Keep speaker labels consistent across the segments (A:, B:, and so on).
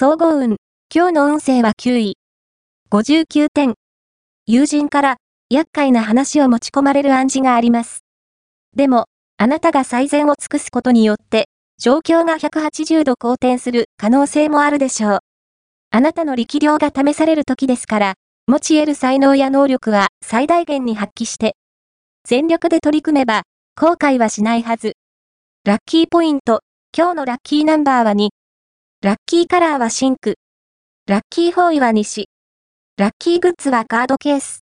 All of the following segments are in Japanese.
A: 総合運。今日の運勢は9位。59点。友人から厄介な話を持ち込まれる暗示があります。でも、あなたが最善を尽くすことによって、状況が180度好転する可能性もあるでしょう。あなたの力量が試される時ですから、持ち得る才能や能力は最大限に発揮して、全力で取り組めば、後悔はしないはず。ラッキーポイント、今日のラッキーナンバーは2。ラッキーカラーは真紅。ラッキーフォーイは西。ラッキーグッズはカードケース。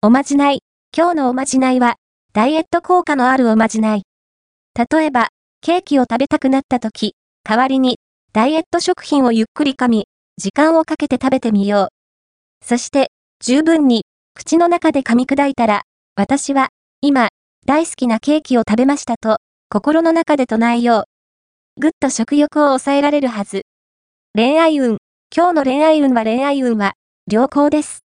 A: おまじない。今日のおまじないは、ダイエット効果のあるおまじない。例えば、ケーキを食べたくなった時、代わりに、ダイエット食品をゆっくり噛み、時間をかけて食べてみよう。そして、十分に、口の中で噛み砕いたら、私は、今、大好きなケーキを食べましたと、心の中で唱えよう。ぐっと食欲を抑えられるはず。恋愛運。今日の恋愛運は恋愛運は、良好です。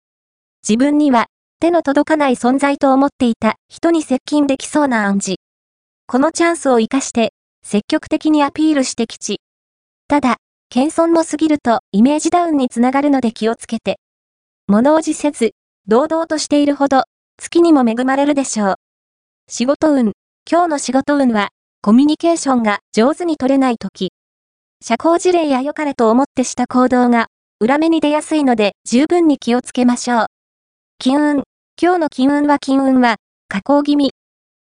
A: 自分には、手の届かない存在と思っていた人に接近できそうな暗示。このチャンスを活かして、積極的にアピールして吉。ただ、謙遜も過ぎるとイメージダウンにつながるので気をつけて。物おじせず、堂々としているほど、月にも恵まれるでしょう。仕事運。今日の仕事運は、コミュニケーションが上手に取れないとき。社交辞令や良かれと思ってした行動が、裏目に出やすいので十分に気をつけましょう。金運。今日の金運は金運は、下降気味。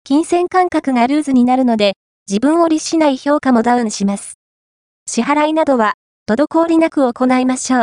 A: 金銭感覚がルーズになるので、自分を律しない評価もダウンします。支払いなどは、滞りなく行いましょう。